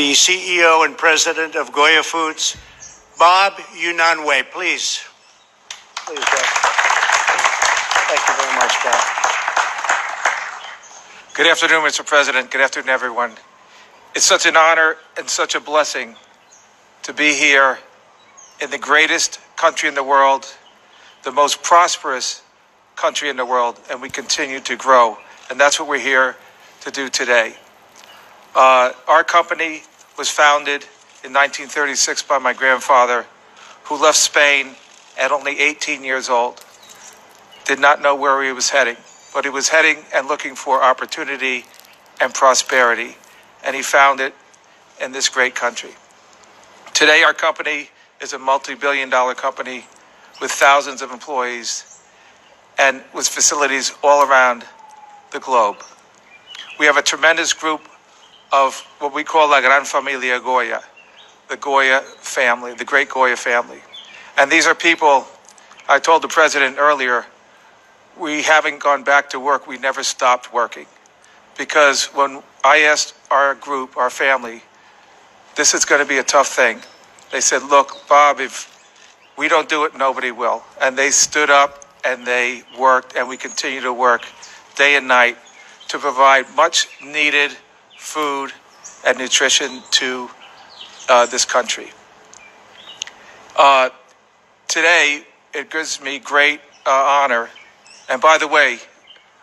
the CEO and president of Goya Foods, Bob Unanue, please. Please, Bob. Thank you very much, Bob. Good afternoon, Mr. President. Good afternoon, everyone. It's such an honor and such a blessing to be here in the greatest country in the world, the most prosperous country in the world, and we continue to grow. And that's what we're here to do today. Uh, our company was founded in 1936 by my grandfather, who left Spain at only 18 years old. Did not know where he was heading, but he was heading and looking for opportunity and prosperity, and he found it in this great country. Today, our company is a multi billion dollar company with thousands of employees and with facilities all around the globe. We have a tremendous group of what we call La Gran Familia Goya, the Goya family, the great Goya family. And these are people, I told the president earlier, we haven't gone back to work, we never stopped working. Because when I asked our group, our family, this is going to be a tough thing, they said, Look, Bob, if we don't do it, nobody will. And they stood up and they worked, and we continue to work day and night to provide much needed food and nutrition to uh, this country. Uh, today, it gives me great uh, honor. And by the way,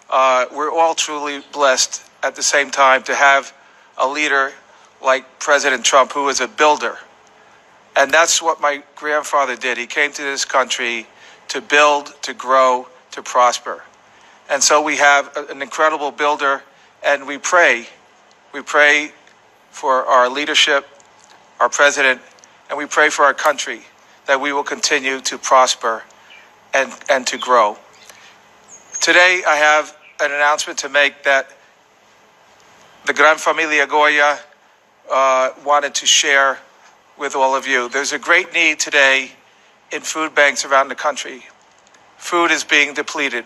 uh, we're all truly blessed at the same time to have a leader like President Trump, who is a builder. And that's what my grandfather did. He came to this country to build, to grow, to prosper. And so we have an incredible builder, and we pray we pray for our leadership, our president, and we pray for our country that we will continue to prosper and, and to grow. Today, I have an announcement to make that the Gran Familia Goya uh, wanted to share with all of you. There's a great need today in food banks around the country. Food is being depleted.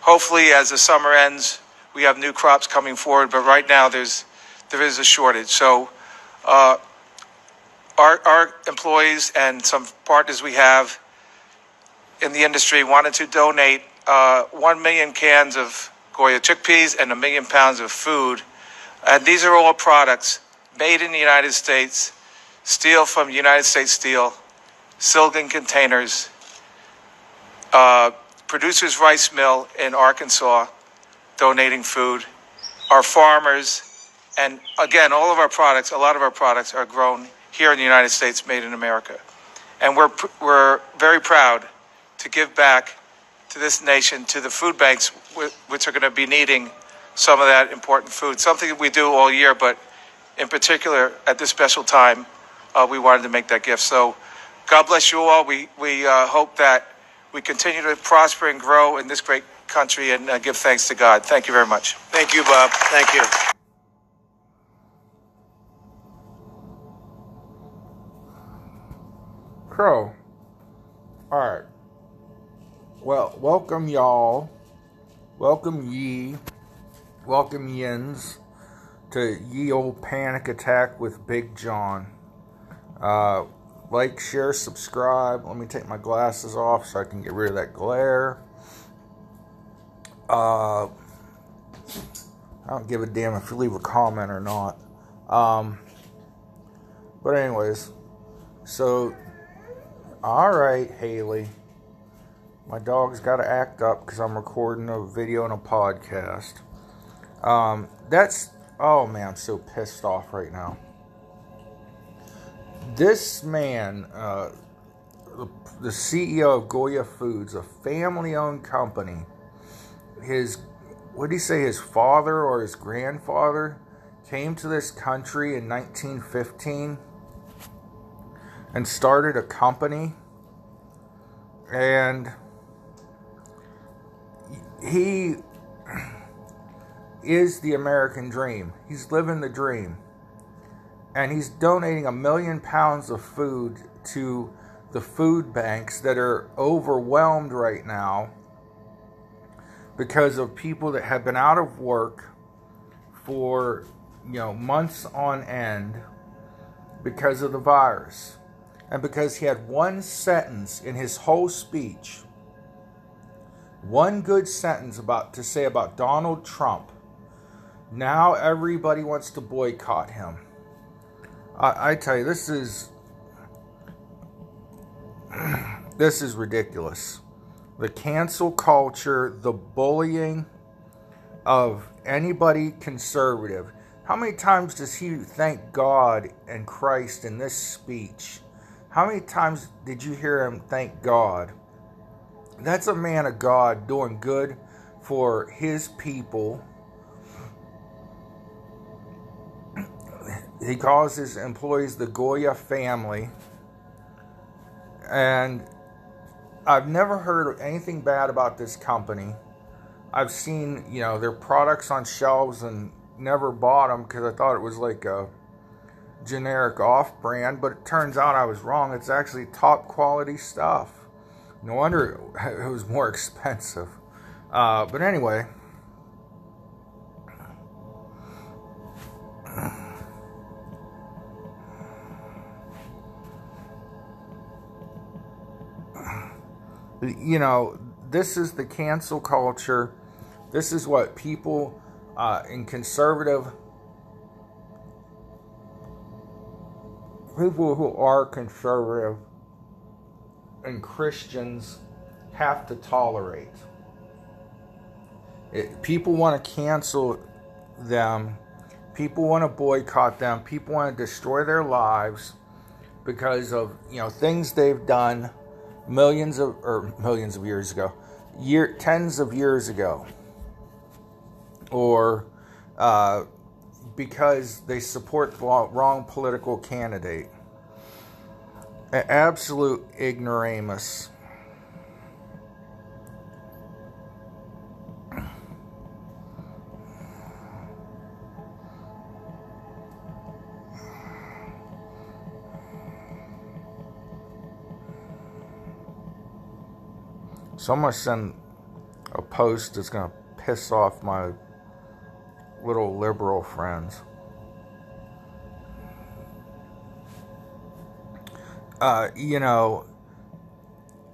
Hopefully, as the summer ends, we have new crops coming forward, but right now there's there is a shortage. So uh, our our employees and some partners we have in the industry wanted to donate uh, one million cans of Goya chickpeas and a million pounds of food, and these are all products made in the United States, steel from United States Steel, Silgan containers. Uh, Producers Rice Mill in Arkansas donating food, our farmers, and again, all of our products, a lot of our products are grown here in the United States, made in America. And we're, we're very proud to give back to this nation, to the food banks, which are going to be needing some of that important food. Something that we do all year, but in particular at this special time, uh, we wanted to make that gift. So God bless you all. We, we uh, hope that we continue to prosper and grow in this great country and uh, give thanks to God. Thank you very much. Thank you, Bob. Thank you. Crow. All right. Well, welcome y'all. Welcome ye. Welcome yins to ye old panic attack with Big John. Uh, like, share, subscribe. Let me take my glasses off so I can get rid of that glare. Uh, I don't give a damn if you leave a comment or not. Um, but anyways, so all right, Haley. My dog's got to act up because I'm recording a video and a podcast. Um, that's oh man, I'm so pissed off right now. This man, uh, the, the CEO of Goya Foods, a family-owned company his what did he say his father or his grandfather came to this country in 1915 and started a company and he is the American dream. He's living the dream. And he's donating a million pounds of food to the food banks that are overwhelmed right now because of people that have been out of work for you know months on end because of the virus and because he had one sentence in his whole speech, one good sentence about to say about Donald Trump, now everybody wants to boycott him. I, I tell you, this is this is ridiculous. The cancel culture, the bullying of anybody conservative. How many times does he thank God and Christ in this speech? How many times did you hear him thank God? That's a man of God doing good for his people. He calls his employees the Goya family. And I've never heard anything bad about this company. I've seen, you know, their products on shelves and never bought them because I thought it was like a generic off brand, but it turns out I was wrong. It's actually top quality stuff. No wonder it was more expensive. Uh, but anyway. You know, this is the cancel culture. This is what people uh, in conservative people who are conservative and Christians have to tolerate. It, people want to cancel them. People want to boycott them. People want to destroy their lives because of you know things they've done millions of or millions of years ago, year tens of years ago, or uh, because they support the wrong political candidate. Absolute ignoramus. So I'm going to send a post that's going to piss off my little liberal friends. Uh, you know,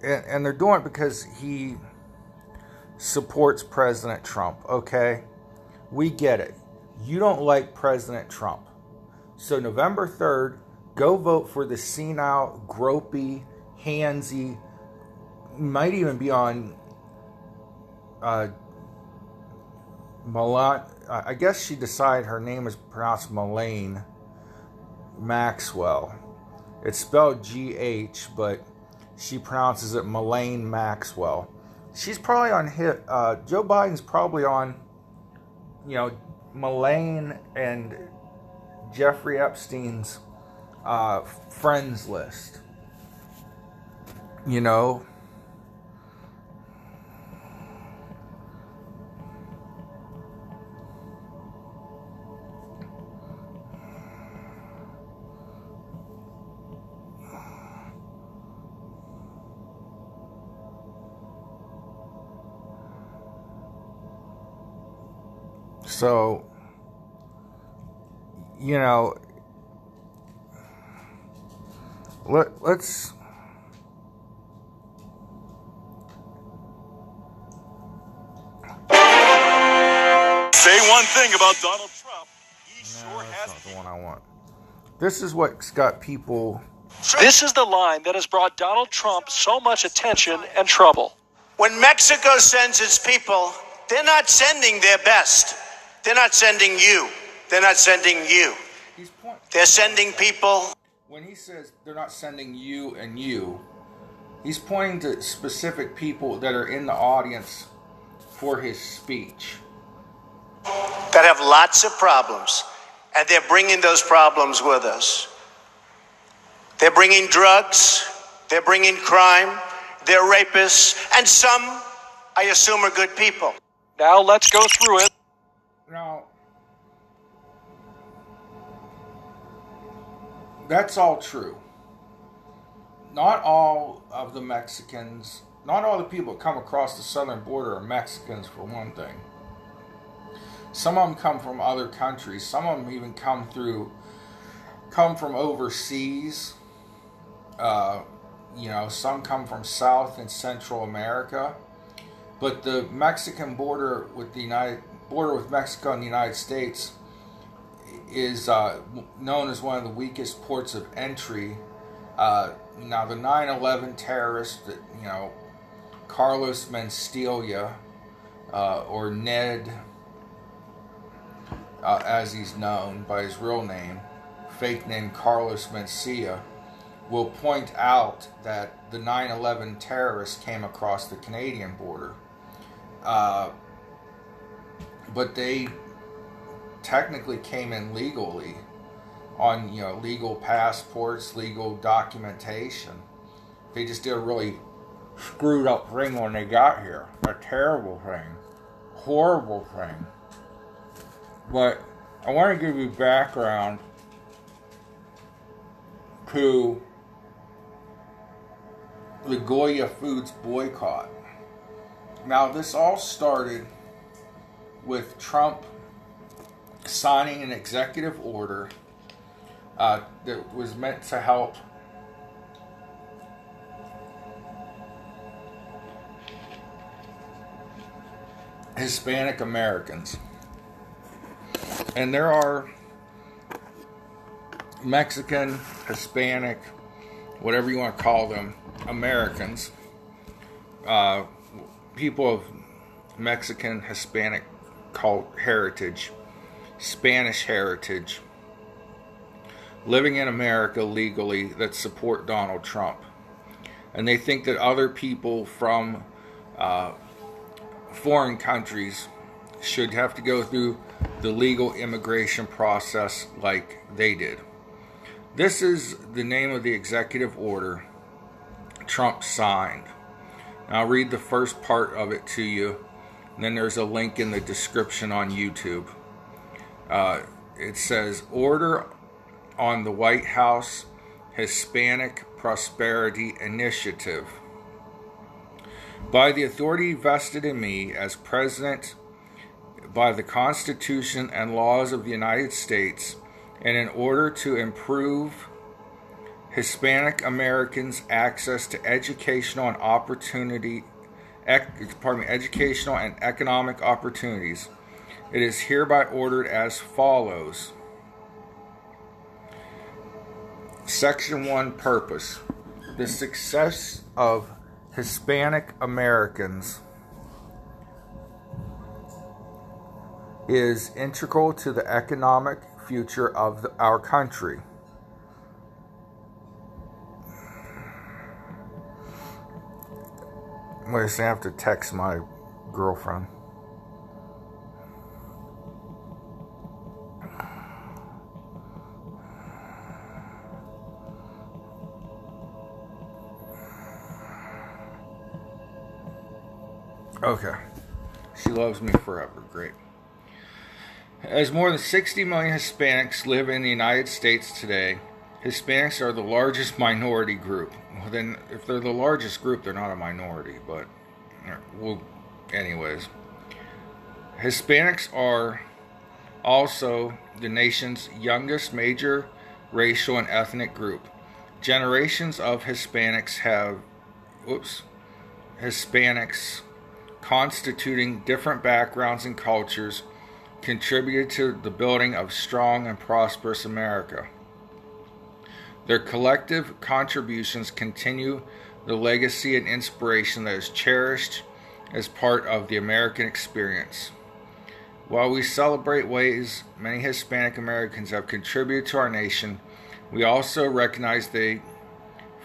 and, and they're doing it because he supports President Trump, okay? We get it. You don't like President Trump. So, November 3rd, go vote for the senile, gropey, handsy, might even be on uh, I guess she decided her name is pronounced Malane Maxwell. It's spelled G H, but she pronounces it Malane Maxwell. She's probably on hit. Uh, Joe Biden's probably on, you know, Malane and Jeffrey Epstein's uh, friends list. You know, So, you know, let, let's. Say one thing about Donald Trump. He no, sure that's has. not the one I want. This is what's got people. This is the line that has brought Donald Trump so much attention and trouble. When Mexico sends its people, they're not sending their best. They're not sending you. They're not sending you. He's point, They're sending people. when he says they're not sending you and you, he's pointing to specific people that are in the audience for his speech. that have lots of problems, and they're bringing those problems with us. They're bringing drugs, they're bringing crime, they're rapists, and some, I assume, are good people. Now let's go through it. That's all true. Not all of the Mexicans, not all the people that come across the southern border are Mexicans, for one thing. Some of them come from other countries. Some of them even come through come from overseas. Uh, you know, some come from South and Central America. But the Mexican border with the United border with Mexico and the United States is uh, known as one of the weakest ports of entry. Uh, now, the 9/11 terrorist, you know, Carlos Mencia, uh, or Ned, uh, as he's known by his real name, fake name Carlos Mencia, will point out that the 9/11 terrorists came across the Canadian border. Uh, but they technically came in legally on you know legal passports, legal documentation. They just did a really screwed up thing when they got here. A terrible thing, horrible thing. But I want to give you background to the Goya Foods boycott. Now, this all started with Trump signing an executive order uh, that was meant to help Hispanic Americans. And there are Mexican, Hispanic, whatever you want to call them, Americans, uh, people of Mexican, Hispanic called heritage, Spanish heritage, living in America legally that support Donald Trump. And they think that other people from uh, foreign countries should have to go through the legal immigration process like they did. This is the name of the executive order Trump signed. I'll read the first part of it to you. And then there's a link in the description on YouTube. Uh, it says Order on the White House Hispanic Prosperity Initiative. By the authority vested in me as President by the Constitution and laws of the United States, and in order to improve Hispanic Americans' access to educational and opportunity, ec- pardon me, educational and economic opportunities, it is hereby ordered as follows. Section 1 Purpose The success of Hispanic Americans is integral to the economic future of the, our country. I'm going to have to text my girlfriend. Okay. She loves me forever. Great. As more than 60 million Hispanics live in the United States today, Hispanics are the largest minority group. Well, then, if they're the largest group, they're not a minority, but, well, anyways. Hispanics are also the nation's youngest major racial and ethnic group. Generations of Hispanics have, whoops, Hispanics constituting different backgrounds and cultures contributed to the building of strong and prosperous America. Their collective contributions continue the legacy and inspiration that is cherished as part of the American experience. While we celebrate ways many Hispanic Americans have contributed to our nation, we also recognize they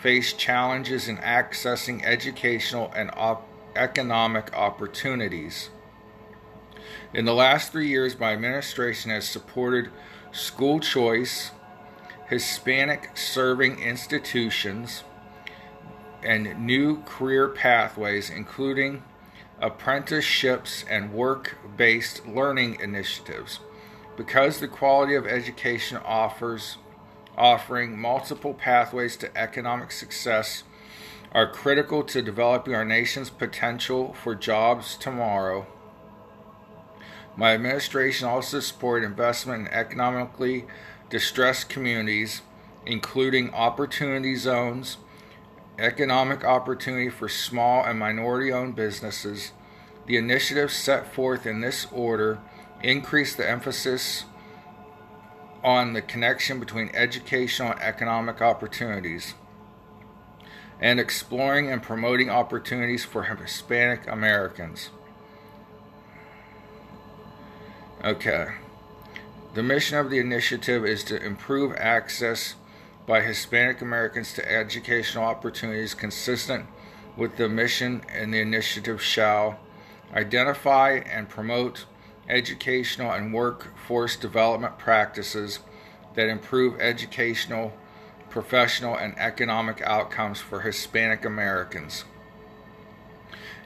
face challenges in accessing educational and op- economic opportunities. In the last three years, my administration has supported school choice, Hispanic serving institutions, and new career pathways, including apprenticeships and work based learning initiatives. Because the quality of education offers offering multiple pathways to economic success are critical to developing our nation's potential for jobs tomorrow. My administration also supported investment in economically distressed communities, including opportunity zones, economic opportunity for small and minority owned businesses. The initiatives set forth in this order increase the emphasis on the connection between educational and economic opportunities and exploring and promoting opportunities for Hispanic Americans. Okay. The mission of the initiative is to improve access by Hispanic Americans to educational opportunities consistent with the mission, and the initiative shall identify and promote educational and workforce development practices that improve educational, professional, and economic outcomes for Hispanic Americans.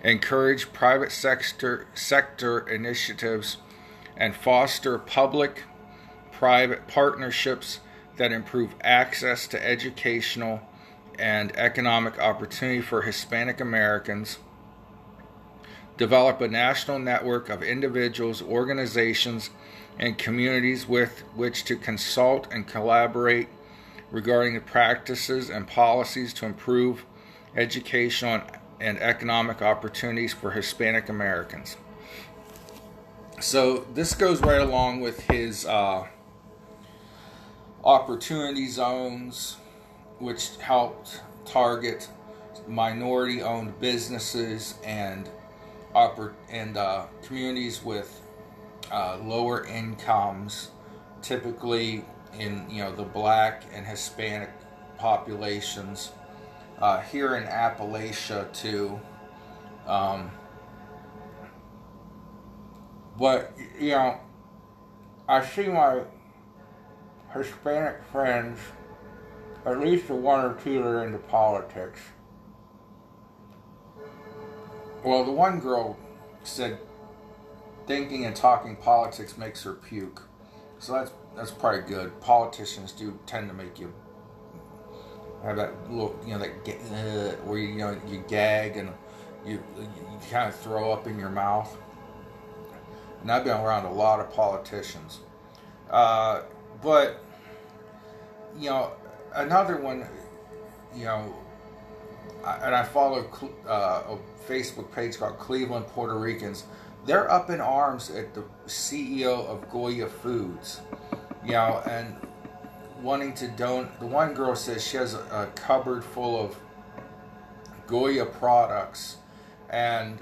Encourage private sector, sector initiatives and foster public private partnerships that improve access to educational and economic opportunity for Hispanic Americans, develop a national network of individuals, organizations, and communities with which to consult and collaborate regarding the practices and policies to improve educational and economic opportunities for Hispanic Americans. So, this goes right along with his. Uh, opportunity zones, which helped target minority owned businesses and and uh, communities with uh, lower incomes, typically in you know the black and Hispanic populations. Uh, here in Appalachia too. Um, but you know, I see my Hispanic friends, at least the one or two that are into politics. Well, the one girl said thinking and talking politics makes her puke. So that's that's probably good. Politicians do tend to make you have that little, you know, that uh, where you, you know you gag and you you kind of throw up in your mouth. And I've been around a lot of politicians. Uh, but you know, another one, you know, and I follow uh, a Facebook page called Cleveland Puerto Ricans. They're up in arms at the CEO of Goya Foods, you know, and wanting to don. The one girl says she has a cupboard full of Goya products and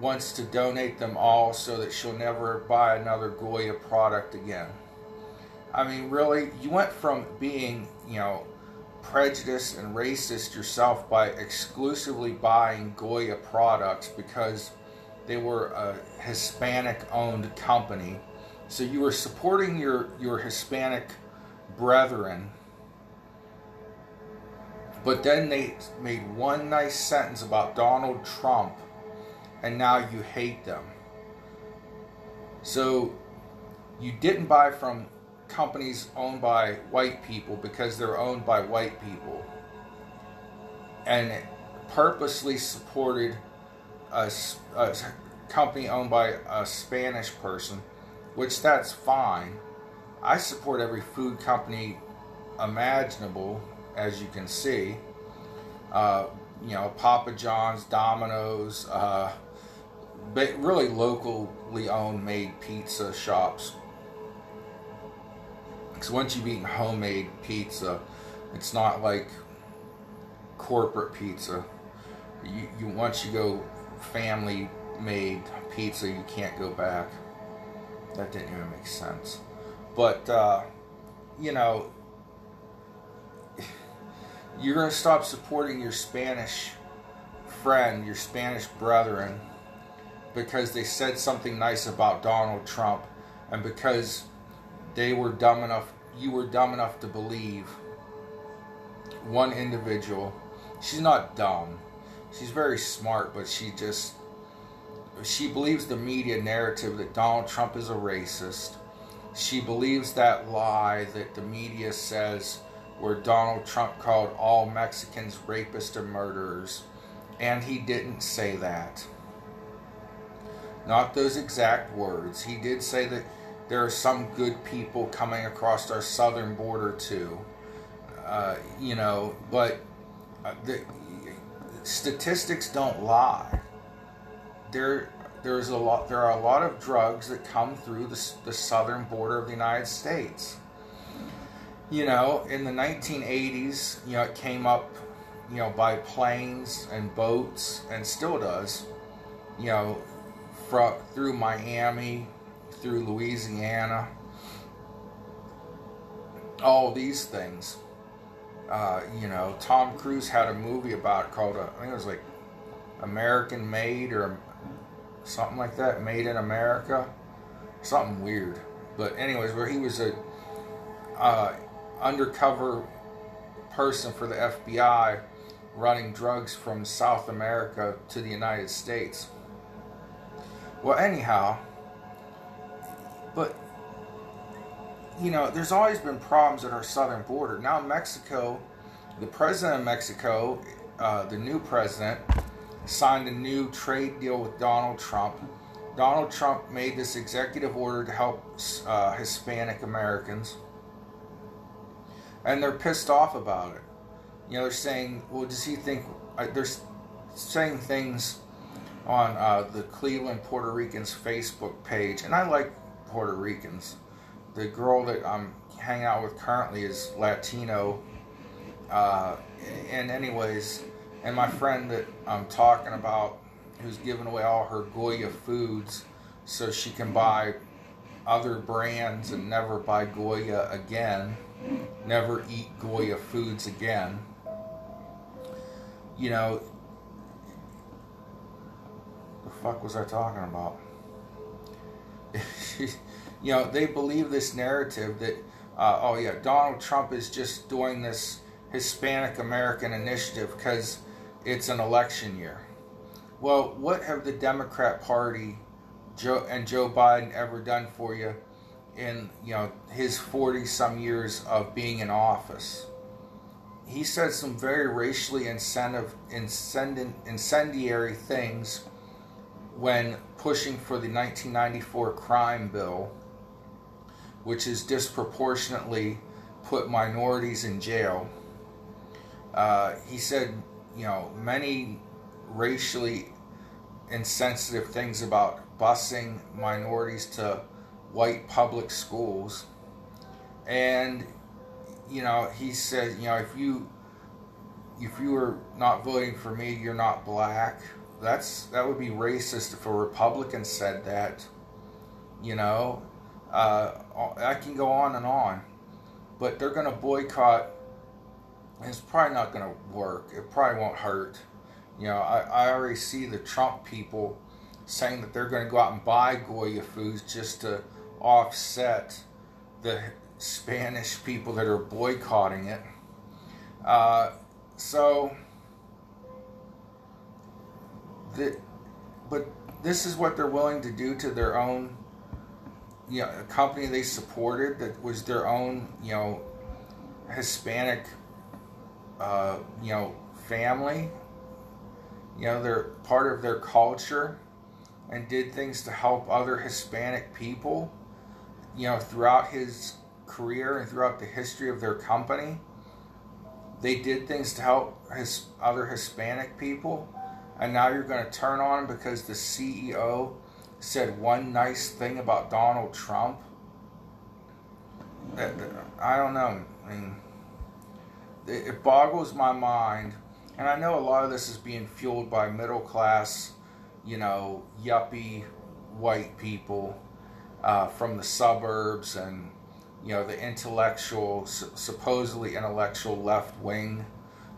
wants to donate them all so that she'll never buy another Goya product again. I mean, really, you went from being, you know, prejudiced and racist yourself by exclusively buying Goya products because they were a Hispanic owned company. So you were supporting your, your Hispanic brethren. But then they made one nice sentence about Donald Trump, and now you hate them. So you didn't buy from companies owned by white people because they're owned by white people and purposely supported a, a, company owned by a Spanish person, which that's fine. I support every food company imaginable, as you can see. Uh, you know, Papa John's, Domino's, uh, but really locally owned made pizza shops because once you've eaten homemade pizza, it's not like corporate pizza. You, you once you go family made pizza, you can't go back. That didn't even make sense. But uh, you know, you're gonna stop supporting your Spanish friend, your Spanish brethren, because they said something nice about Donald Trump, and because they were dumb enough, you were dumb enough to believe one individual. She's not dumb. She's very smart, but she just she believes the media narrative that Donald Trump is a racist. She believes that lie that the media says where Donald Trump called all Mexicans rapists and murderers. And he didn't say that. Not those exact words. He did say that there are some good people coming across our southern border too. Uh, you know, but uh, the statistics don't lie. There, there's a lot. There are a lot of drugs that come through the, the southern border of the United States. You know, in the 1980s, you know, it came up, you know, by planes and boats, and still does. You know, from through Miami, through Louisiana, all these things. Uh, you know, Tom Cruise had a movie about it called, uh, I think it was like American Made or something like that, Made in America, something weird. But anyways, where he was a uh, undercover person for the FBI running drugs from South America to the United States. Well, anyhow, but you know, there's always been problems at our southern border. Now, Mexico, the president of Mexico, uh, the new president, signed a new trade deal with Donald Trump. Donald Trump made this executive order to help uh, Hispanic Americans. And they're pissed off about it. You know, they're saying, well, does he think. Uh, they're saying things on uh, the Cleveland Puerto Ricans Facebook page. And I like Puerto Ricans. The girl that I'm hanging out with currently is Latino. Uh, and, anyways, and my friend that I'm talking about, who's giving away all her Goya foods so she can buy other brands and never buy Goya again, never eat Goya foods again. You know, the fuck was I talking about? you know, they believe this narrative that, uh, oh yeah, Donald Trump is just doing this Hispanic American initiative because it's an election year. Well, what have the Democrat Party Joe and Joe Biden ever done for you in you know his 40 some years of being in office? He said some very racially incentive, incendiary things when pushing for the 1994 crime bill, which has disproportionately put minorities in jail. Uh, he said, you know, many racially insensitive things about busing minorities to white public schools. And, you know, he said, you know, if you if you were not voting for me, you're not black that's that would be racist if a Republican said that. You know, uh, I can go on and on, but they're going to boycott. It's probably not going to work. It probably won't hurt. You know, I, I already see the Trump people saying that they're going to go out and buy Goya foods just to offset the Spanish people that are boycotting it. Uh, so that, but this is what they're willing to do to their own, you know, a company they supported that was their own, you know, Hispanic, uh, you know, family. You know, they're part of their culture and did things to help other Hispanic people, you know, throughout his career and throughout the history of their company. They did things to help his other Hispanic people and now you're going to turn on him because the CEO said one nice thing about Donald Trump. I don't know. I mean, it boggles my mind, and I know a lot of this is being fueled by middle class, you know, yuppie white people uh, from the suburbs and you know the intellectual, supposedly intellectual left wing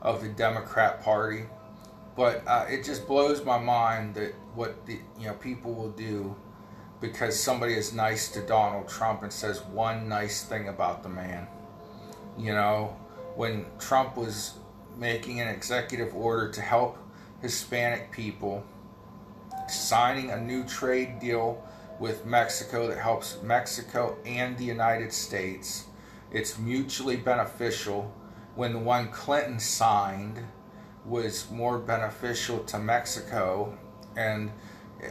of the Democrat Party but uh, it just blows my mind that what the you know people will do because somebody is nice to Donald Trump and says one nice thing about the man. You know, when Trump was making an executive order to help Hispanic people, signing a new trade deal with Mexico that helps Mexico and the United States. It's mutually beneficial. When the one Clinton signed, was more beneficial to Mexico and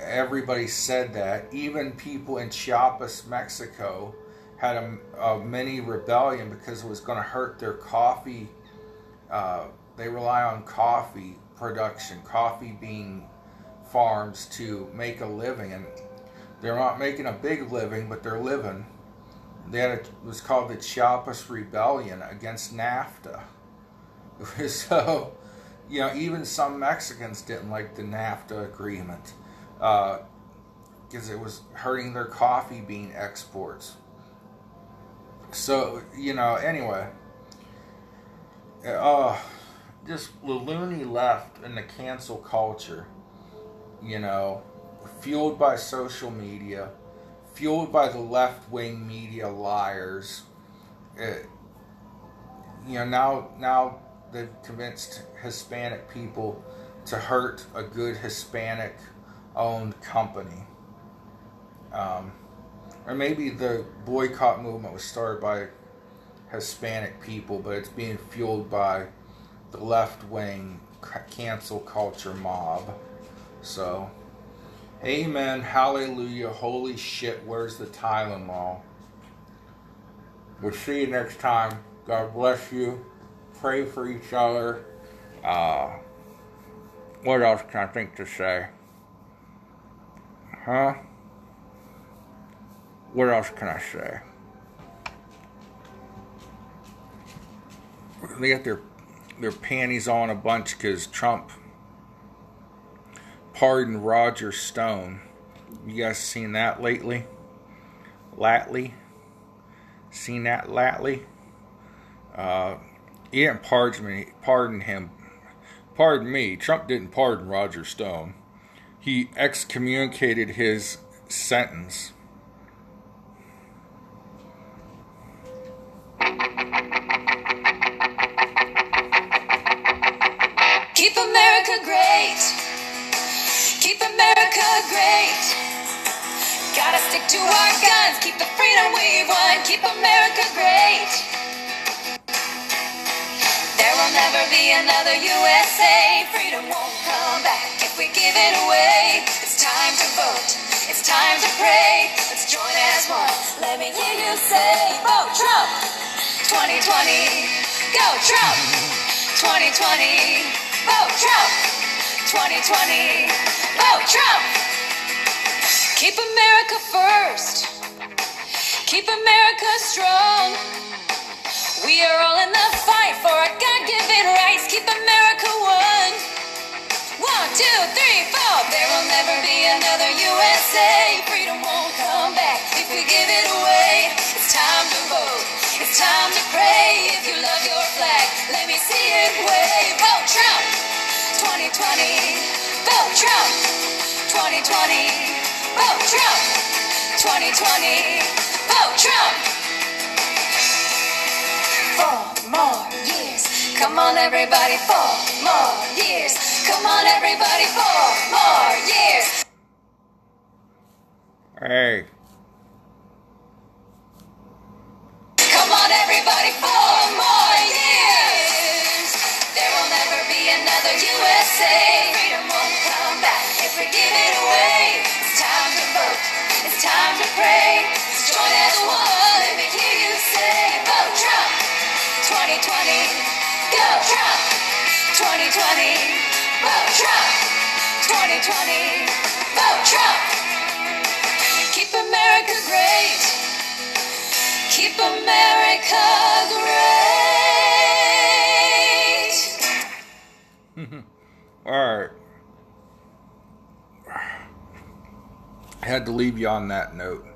Everybody said that. Even people in Chiapas, Mexico, had a, a mini rebellion because it was going to hurt their coffee. Uh, they rely on coffee production, coffee bean farms to make a living, and they're not making a big living, but they're living. They had a, it was called the Chiapas Rebellion against NAFTA. so, you know, even some Mexicans didn't like the NAFTA agreement because uh, it was hurting their coffee bean exports. So, you know, anyway, uh, just loony left in the cancel culture, you know, fueled by social media, fueled by the left wing media liars. It, you know, now, now they've convinced Hispanic people to hurt a good Hispanic owned company. Um, or maybe the boycott movement was started by Hispanic people, but it's being fueled by the left wing cancel culture mob. So, amen, hallelujah, holy shit, where's the Tylenol? We'll see you next time. God bless you. Pray for each other. Uh, what else can I think to say? Huh? What else can I say? They got their their panties on a bunch because Trump pardoned Roger Stone. You guys seen that lately? Lately? Seen that lately? Uh, he didn't pardon me. Pardon him. Pardon me. Trump didn't pardon Roger Stone. He excommunicated his sentence. Stick to our guns. Keep the freedom we won. Keep America great. There will never be another USA. Freedom won't come back if we give it away. It's time to vote. It's time to pray. Let's join as one. Let me hear you say, vote Trump. 2020. Go Trump. 2020. Vote Trump. 2020. Vote Trump. Keep America first. Keep America strong. We are all in the fight for our God-given rights. Keep America one. One, two, three, four. There will never be another USA. Freedom won't come back if we give it away. It's time to vote. It's time to pray. If you love your flag, let me see it wave. Vote Trump. 2020. Vote Trump. 2020. Vote Trump. 2020. Vote Trump. Four more years. Come on, everybody. Four more years. Come on, everybody. Four more years. Hey. Come on, everybody, four Let me hear you say, vote Trump. 2020. Go Trump. 2020. Vote Trump. 2020. Vote Trump. Keep America great. Keep America great. All right. I had to leave you on that note.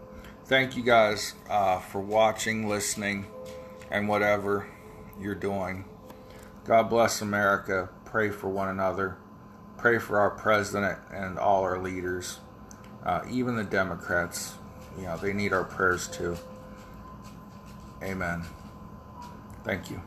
Thank you guys uh, for watching, listening, and whatever you're doing. God bless America. Pray for one another. Pray for our president and all our leaders. Uh, even the Democrats, you know, they need our prayers too. Amen. Thank you.